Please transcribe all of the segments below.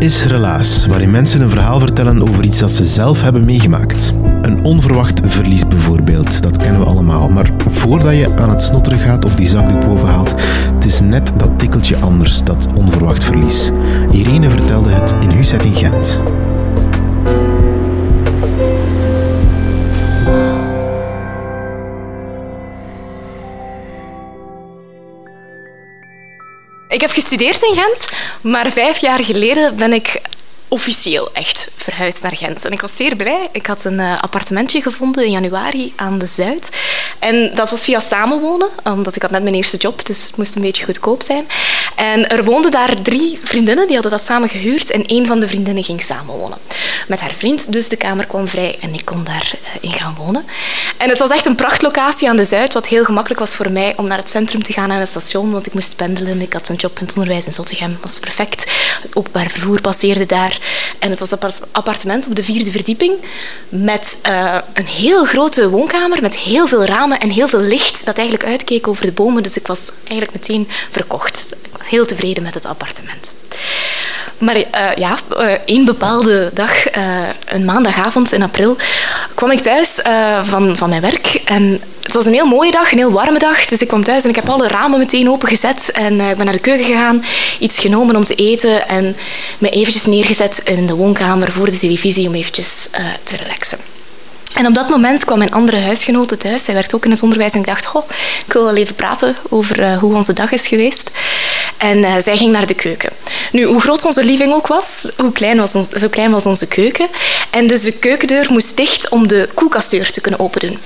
Is Relaas, waarin mensen een verhaal vertellen over iets dat ze zelf hebben meegemaakt. Een onverwacht verlies bijvoorbeeld, dat kennen we allemaal. Maar voordat je aan het snotteren gaat of die zakdoek bovenhaalt, het is net dat tikkeltje anders, dat onverwacht verlies. Irene vertelde het in Huset in Gent. Ik heb gestudeerd in Gent, maar vijf jaar geleden ben ik officieel echt verhuisd naar Gent. En ik was zeer blij. Ik had een eh, appartementje gevonden in januari aan de Zuid. En dat was via samenwonen, omdat ik had net mijn eerste job, dus het moest een beetje goedkoop zijn. En er woonden daar drie vriendinnen, die hadden dat samen gehuurd. En één van de vriendinnen ging samenwonen met haar vriend. Dus de kamer kwam vrij en ik kon daarin gaan wonen. En het was echt een prachtlocatie aan de Zuid, wat heel gemakkelijk was voor mij om naar het centrum te gaan aan het station, want ik moest pendelen. Ik had een job in het onderwijs in Zottegem, dat was perfect. Het openbaar vervoer passeerde daar. En het was een appart- appartement op de vierde verdieping met eh, een heel grote woonkamer met heel veel ramen en heel veel licht dat eigenlijk uitkeek over de bomen. Dus ik was eigenlijk meteen verkocht. Ik was heel tevreden met het appartement. Maar eh, ja, eh, één bepaalde dag, eh, een maandagavond in april, kwam ik thuis van, van mijn werk. En het was een heel mooie dag, een heel warme dag. Dus ik kwam thuis en ik heb alle ramen meteen opengezet. En ik ben naar de keuken gegaan, iets genomen om te eten. En me eventjes neergezet in de woonkamer voor de televisie om eventjes te relaxen. En op dat moment kwam mijn andere huisgenote thuis. Zij werkt ook in het onderwijs. En ik dacht, goh, ik wil wel even praten over eh, hoe onze dag is geweest. En eh, zij ging naar de keuken. Nu, hoe groot onze living ook was, hoe klein was ons, zo klein was onze keuken. En dus de keukendeur moest dicht om de koelkastdeur te kunnen openen.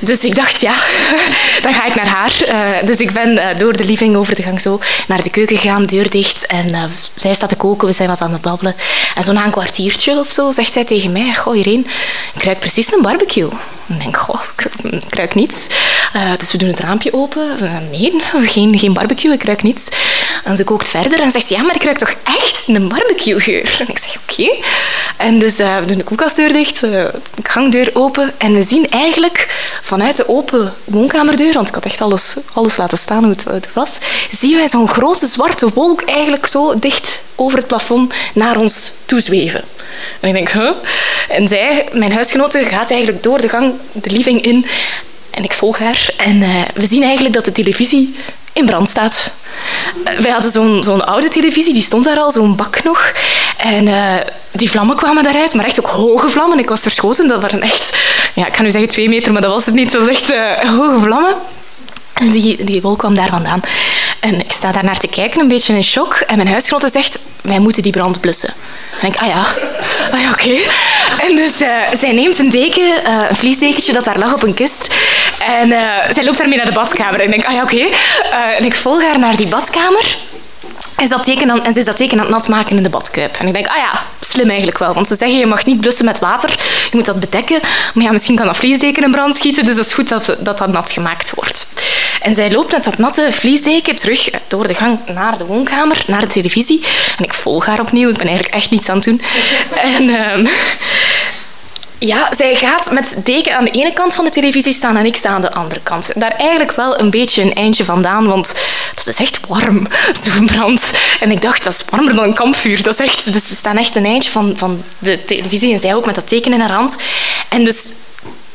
Dus ik dacht, ja, dan ga ik naar haar. Eh, dus ik ben door de living over de gang zo naar de keuken gegaan, deur dicht. En zij staat te koken, we zijn wat aan het babbelen. En zo na een kwartiertje of zo zegt zij tegen mij, goh Irene, ik ruik precies een barbecue. En ik denk, goh, ik, ik ruik niets. Eh, dus we doen het raampje open. Eh, nee, geen, geen barbecue, ik ruik niets. En ze kookt verder en zegt ze, ja, maar ik ruik toch echt een barbecuegeur? En ik zeg, oké. En dus eh, we doen de koelkastdeur dicht, eh, de gangdeur open. En we zien eigenlijk vanuit de open woonkamerdeur, want ik had echt alles, alles laten staan hoe het, was, zien wij zo'n grote zwarte wolk eigenlijk zo dicht over het plafond naar ons toezweven. En ik denk, huh? En zij, mijn huisgenote, gaat eigenlijk door de gang de living in. En ik volg haar. En eh, we zien eigenlijk dat de televisie in brand staat. Eh, wij hadden zo'n zo'n oude televisie, die stond daar al, zo'n bak nog. En eh, die vlammen kwamen daaruit, maar echt ook hoge vlammen. Ik was verschoten, dat waren echt... Ja, ik kan nu zeggen twee meter, maar dat was het niet. Het was echt eh, hoge vlammen. En die, die wolk kwam daar vandaan. En ik sta daar naar te kijken, een beetje in shock. En mijn huisgenote zegt, wij moeten die brand blussen. En ik, ah ja, ah ja oké. En dus eh, zij neemt een deken, eh, een vliesdekentje dat daar lag op een kist. En zij loopt daarmee naar de badkamer. En ik denk, ah ja, oké. En ik volg haar naar die badkamer. En ze, dat teken en ze is dat teken aan het nat maken in de badkuip. En ik denk, ah ja, slim eigenlijk wel. Want ze zeggen, je mag niet blussen met water. Je moet dat bedekken. Maar ja, misschien kan dat vliesdeken in brand schieten. Dus dat is goed dat dat, nat gemaakt wordt. En zij loopt met dat natte vliesdeken terug door de gang naar de woonkamer, naar de televisie. En ik volg haar opnieuw. Ik ben eigenlijk echt niets aan het doen. En... ehm, Ja, zij gaat met deken aan de ene kant van de televisie staan en ik sta aan de andere kant. Daar eigenlijk wel een beetje een eindje vandaan, want dat is echt warm, zo'n brand. En ik dacht, dat is warmer dan een kampvuur. Dat is echt, dus we staan echt een eindje van, van de televisie en zij ook met dat teken in haar hand. En dus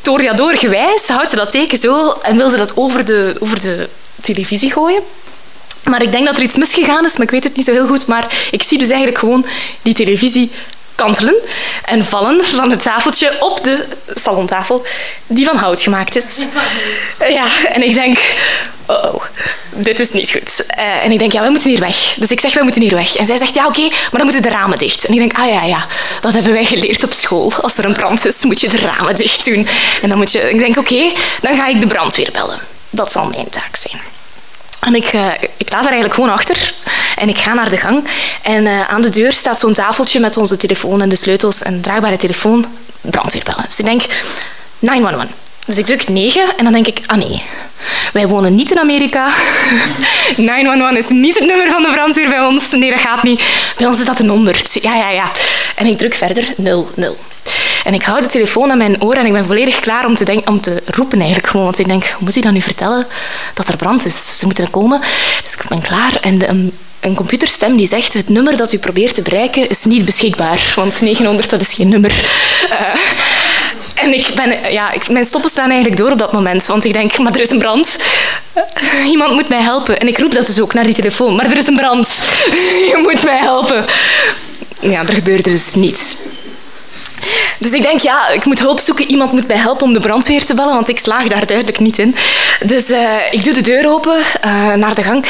door gewijs houdt ze dat teken zo en wil ze dat over de, over de televisie gooien. Maar ik denk dat er iets misgegaan is, maar ik weet het niet zo heel goed. Maar ik zie dus eigenlijk gewoon die televisie kantelen en vallen van het tafeltje op de salontafel die van hout gemaakt is. Ja, en ik denk, oh, oh dit is niet goed. Uh, en ik denk, ja, we moeten hier weg. Dus ik zeg, wij moeten hier weg. En zij zegt, ja, oké, maar dan moeten de ramen dicht. En ik denk, ah ja, ja, dat hebben wij geleerd op school. Als er een brand is, moet je de ramen dicht doen. En dan moet je, ik denk, oké, dan ga ik de brandweer bellen. Dat zal mijn taak zijn. En ik, uh, ik laat haar eigenlijk gewoon achter en ik ga naar de gang. En uh, aan de deur staat zo'n tafeltje met onze telefoon en de sleutels en draagbare telefoon. Brandweer bellen. Dus ik denk, 911. Dus ik druk 9 en dan denk ik, ah nee, wij wonen niet in Amerika. 911 is niet het nummer van de brandweer bij ons. Nee, dat gaat niet. Bij ons is dat een 100. Ja, ja, ja. En ik druk verder 00. En ik hou de telefoon aan mijn oor en ik ben volledig klaar om te, om te roepen eigenlijk gewoon. Want ik denk, moet ik dan nu vertellen dat er brand is? Ze moeten komen. Dus ik ben klaar. En een, computerstem die zegt, het nummer dat u probeert te bereiken is niet beschikbaar. Want 900, dat is geen nummer. Uh, en ik ben, ja, ik, mijn stoppen staan eigenlijk door op dat moment. Want ik denk, maar er is een brand. Iemand moet mij helpen. En ik roep dat dus ook naar die telefoon. Maar er is een brand. Je moet mij helpen. Ja, er gebeurde dus niets. Dus ik denk, ja, ik moet hulp zoeken. Iemand moet mij helpen om de brandweer te bellen, want ik slaag daar duidelijk niet in. Dus uh, ik doe de deur open uh, naar de gang,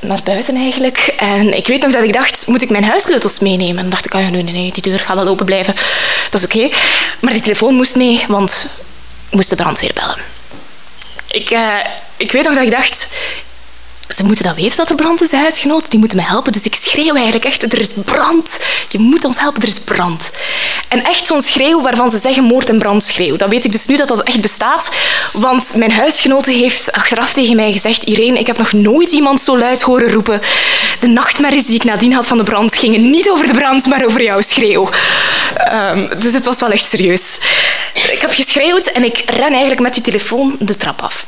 naar buiten eigenlijk. En ik weet nog dat ik dacht, moet ik mijn huissleutels meenemen? En dacht ik, oh ja, nee, nee, die deur gaat wel open blijven. Dat is oké. Maar die telefoon moest mee, want ik moest de brandweer bellen. Ik, uh, ik weet nog dat ik dacht, ze moeten dat weten dat er brand is, de huisgenoten. Die moeten me helpen. Dus ik schreeuw eigenlijk echt, er is brand. Je moet ons helpen, er is brand. En echt zo'n schreeuw waarvan ze zeggen moord- en brandschreeuw. Dat weet ik dus nu dat dat echt bestaat. Want mijn huisgenote heeft achteraf tegen mij gezegd... Irene, ik heb nog nooit iemand zo luid horen roepen. De nachtmerries die ik nadien had van de brand gingen niet over de brand, maar over jouw schreeuw. Um, dus het was wel echt serieus. Ik heb geschreeuwd en ik ren eigenlijk met die telefoon de trap af.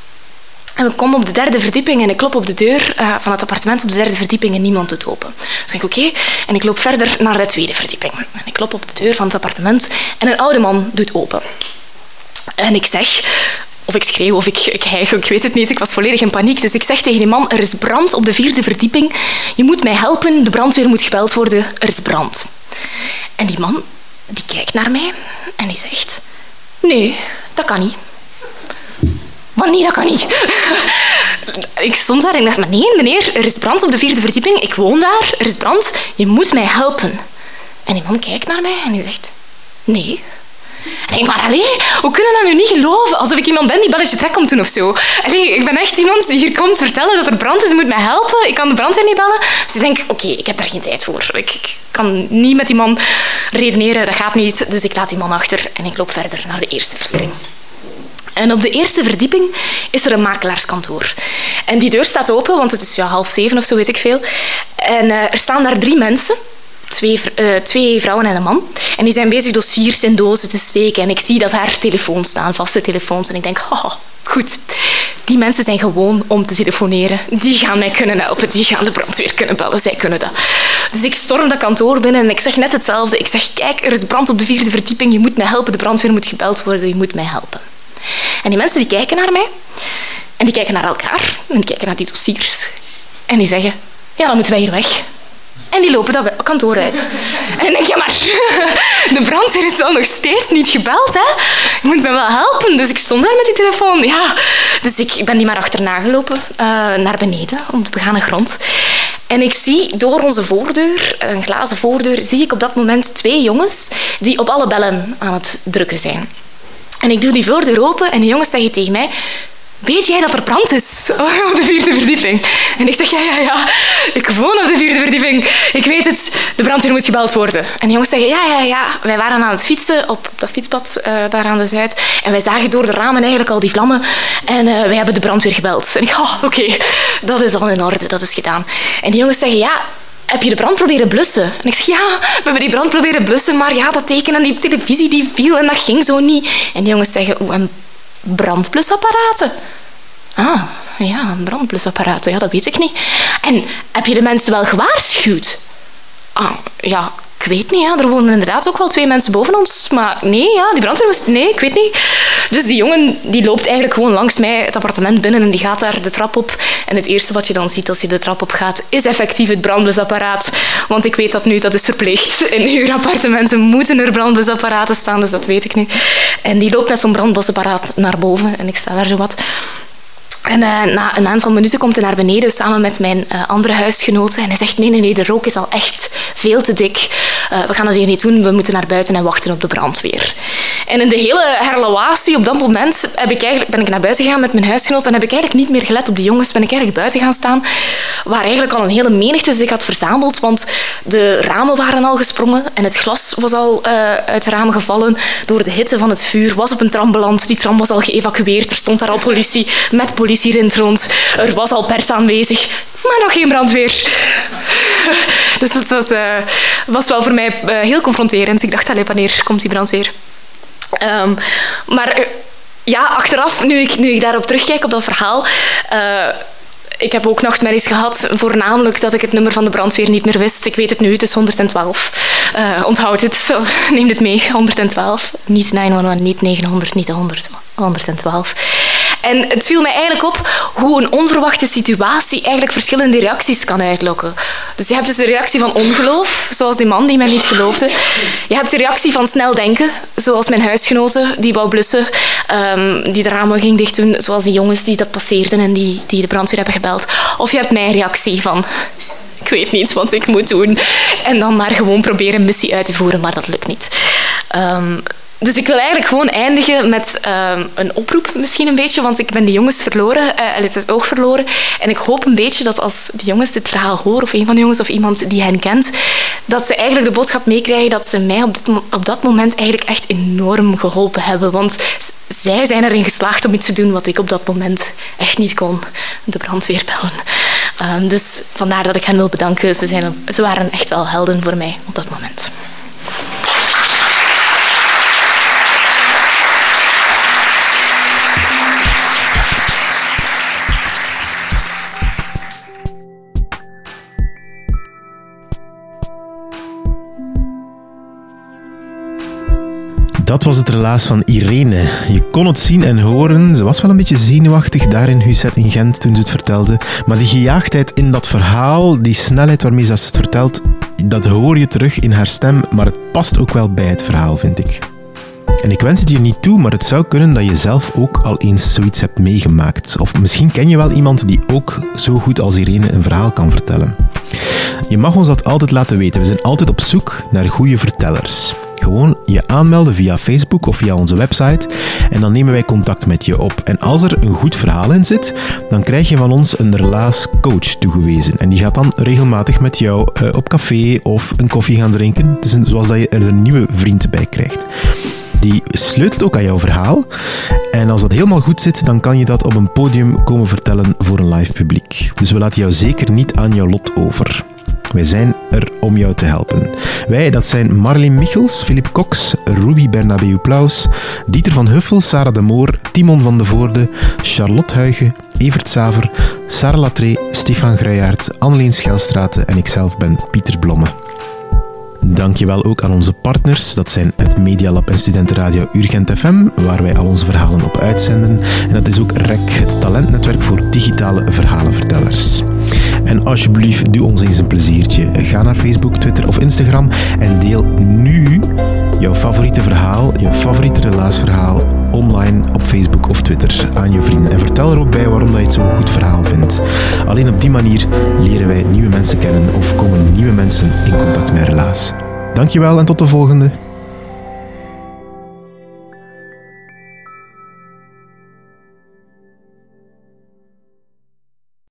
En ik kom op de derde verdieping en ik klop op de deur uh, van het appartement op de derde verdieping en niemand doet open. Dus ik oké. Okay. En ik loop verder naar de tweede verdieping. En ik klop op de deur van het appartement en een oude man doet open. En ik zeg, of ik schreeuw of ik, ik hijg, ik weet het niet. Ik was volledig in paniek. Dus ik zeg tegen die man, er is brand op de vierde verdieping. Je moet mij helpen, de brandweer moet gebeld worden. Er is brand. En die man, die kijkt naar mij en die zegt, nee, dat kan niet. Maar nee, dat kan niet. ik stond daar en dacht, maar nee meneer, er is brand op de vierde verdieping. Ik woon daar, er is brand. Je moet mij helpen. En die man kijkt naar mij en die zegt, nee. Ik maar allee, hoe kunnen dat nu niet geloven? Alsof ik iemand ben die belletje trek komt doen of zo. Allee, ik ben echt iemand die hier komt vertellen dat er brand is. Moet mij helpen. Ik kan de brandweer niet bellen. Dus ik denk, oké, ik heb daar geen tijd voor. Ik, kan niet met die man redeneren. Dat gaat niet. Dus ik laat die man achter en ik loop verder naar de eerste verdieping. En op de eerste verdieping is er een makelaarskantoor. En die deur staat open, want het is ja, half zeven of zo, weet ik veel. En uh, er staan daar drie mensen. Twee, uh, twee, vrouwen en een man. En die zijn bezig dossiers in dozen te steken. En ik zie dat haar telefoons staan, vaste telefoons. En ik denk, oh, goed. Die mensen zijn gewoon om te telefoneren. Die gaan mij kunnen helpen. Die gaan de brandweer kunnen bellen. Zij kunnen dat. Dus ik storm dat kantoor binnen en ik zeg net hetzelfde. Ik zeg, kijk, er is brand op de vierde verdieping. Je moet mij helpen. De brandweer moet gebeld worden. Je moet mij helpen. En die mensen die kijken naar mij en die kijken naar elkaar en die kijken naar die dossiers en die zeggen, ja, dan moeten wij hier weg. En die lopen dat kantoor uit. En dan denk je, maar de brandweer is al nog steeds niet gebeld. Hè? Je moet me wel helpen. Dus ik stond daar met die telefoon. Ja. Dus ik ben die maar achterna gelopen uh, naar beneden, op de begane grond. En ik zie door onze voordeur, een glazen voordeur, zie ik op dat moment twee jongens die op alle bellen aan het drukken zijn. En ik doe die voordeur open en de jongens zeggen tegen mij... Weet jij dat er brand is op de vierde verdieping? En ik zeg, ja, ja, ja. Ik woon op de vierde verdieping. Ik weet het. De brandweer moet gebeld worden. En de jongens zeggen, ja, ja, ja. Wij waren aan het fietsen op dat fietspad uh, daar aan de Zuid. En wij zagen door de ramen eigenlijk al die vlammen. En uh, wij hebben de brandweer gebeld. En ik, oh, oké. Dat is al in orde. Dat is gedaan. En die jongens zeggen, ja, heb je de brand proberen blussen? En ik zeg, ja, we hebben die brand proberen blussen, maar ja, dat teken aan die televisie die viel en dat ging zo niet. En die jongens zeggen, oeh, en brandblusapparaten? Ah, ja, brandblusapparaten, ja, dat weet ik niet. En heb je de mensen wel gewaarschuwd? Ah, ja, ik weet niet, ja. er wonen inderdaad ook wel twee mensen boven ons. Maar nee, ja, die brandweer. Nee, ik weet niet. Dus die jongen die loopt eigenlijk gewoon langs mij het appartement binnen en die gaat daar de trap op. En het eerste wat je dan ziet als je de trap op gaat, is effectief het brandblusapparaat. Want ik weet dat nu, dat is verplicht. In uw appartementen moeten er brandblusapparaten staan, dus dat weet ik nu. En die loopt met zo'n brandblusapparaat naar boven en ik sta daar zo wat... En uh, na een aantal minuten komt hij naar beneden samen met mijn uh, andere huisgenoten. En hij zegt, nee, nee, nee, de rook is al echt veel te dik. Uh, we gaan dat hier niet doen, we moeten naar buiten en wachten op de brandweer. En in de hele herlawatie op dat moment heb ik eigenlijk, ben ik naar buiten gegaan met mijn huisgenoot en heb ik eigenlijk niet meer gelet op de jongens. Ben ik eigenlijk buiten gaan staan, waar eigenlijk al een hele menigte zich had verzameld. Want de ramen waren al gesprongen en het glas was al uit de ramen gevallen. Door de hitte van het vuur was op een tram beland. Die tram was al geëvacueerd. Er stond daar al politie met politie rent rond. Er was al pers aanwezig, maar nog geen brandweer. Dus dat was, uh, was wel voor mij uh, heel confronterend. Ik dacht, alleen wanneer komt die brandweer? Um, maar uh, ja, achteraf, nu ik, nu ik daarop terugkijk, op dat verhaal... ik heb ook nachtmerries gehad, voornamelijk dat ik het nummer van de brandweer niet meer wist. Ik weet het nu, het is 112. onthoud het, neem het mee, 112. Niet 911, niet 900, niet 100, 112. En het viel mij eigenlijk op hoe een onverwachte situatie eigenlijk verschillende reacties kan uitlokken. Dus je hebt dus de reactie van ongeloof, zoals die man die mij niet geloofde. Je hebt de reactie van snel denken, zoals mijn huisgenoten die wou blussen, um, die de ramen ging dicht doen, zoals die jongens die dat passeerden en die, die de brandweer hebben gebeld. Of je hebt mijn reactie van ik weet niet wat ik moet doen. En dan maar gewoon proberen een missie uit te voeren, maar dat lukt niet. Um, dus ik wil eigenlijk gewoon eindigen met uh, een oproep misschien een beetje, want ik ben die jongens verloren, uh, het oog verloren. En ik hoop een beetje dat als de jongens dit verhaal horen, of een van de jongens of iemand die hen kent, dat ze eigenlijk de boodschap meekrijgen dat ze mij op, dit, op dat moment eigenlijk echt enorm geholpen hebben. Want zij zijn erin geslaagd om iets te doen wat ik op dat moment echt niet kon, de brandweer bellen. Uh, dus vandaar dat ik hen wil bedanken. Ze, zijn, ze waren echt wel helden voor mij op dat moment. Dat was het relaas van Irene. Je kon het zien en horen. Ze was wel een beetje zenuwachtig daar in Huzet in Gent toen ze het vertelde. Maar die gejaagdheid in dat verhaal, die snelheid waarmee ze het vertelt, dat hoor je terug in haar stem. Maar het past ook wel bij het verhaal, vind ik. En ik wens het je niet toe, maar het zou kunnen dat je zelf ook al eens zoiets hebt meegemaakt. Of misschien ken je wel iemand die ook zo goed als Irene een verhaal kan vertellen. Je mag ons dat altijd laten weten. We zijn altijd op zoek naar goede vertellers. Gewoon je aanmelden via Facebook of via onze website en dan nemen wij contact met je op. En als er een goed verhaal in zit, dan krijg je van ons een relaascoach toegewezen. En die gaat dan regelmatig met jou uh, op café of een koffie gaan drinken. Het is een, zoals dat je er een nieuwe vriend bij krijgt. Die sleutelt ook aan jouw verhaal. En als dat helemaal goed zit, dan kan je dat op een podium komen vertellen voor een live publiek. Dus we laten jou zeker niet aan jouw lot over. Wij zijn er om jou te helpen. Wij, dat zijn Marleen Michels, Philip Cox, Ruby Bernabeu Plaus, Dieter van Huffel, Sarah de Moor, Timon van de Voorde, Charlotte Huigen, Evert Saver, Sarah Latré, Stefan Grijaert, Anneleen Schelstraten en ikzelf ben Pieter Blomme. Dankjewel ook aan onze partners. Dat zijn het Medialab en Studentenradio Urgent FM, waar wij al onze verhalen op uitzenden. En dat is ook REC, het talentnetwerk voor digitale verhalenvertellers. En alsjeblieft, doe ons eens een pleziertje. Ga naar Facebook, Twitter of Instagram en deel nu jouw favoriete verhaal, jouw favoriete relaasverhaal online op Facebook of Twitter aan je vrienden. En vertel er ook bij waarom dat je het zo'n goed verhaal vindt. Alleen op die manier leren wij nieuwe mensen kennen of komen nieuwe mensen in contact met relaas. Dankjewel en tot de volgende.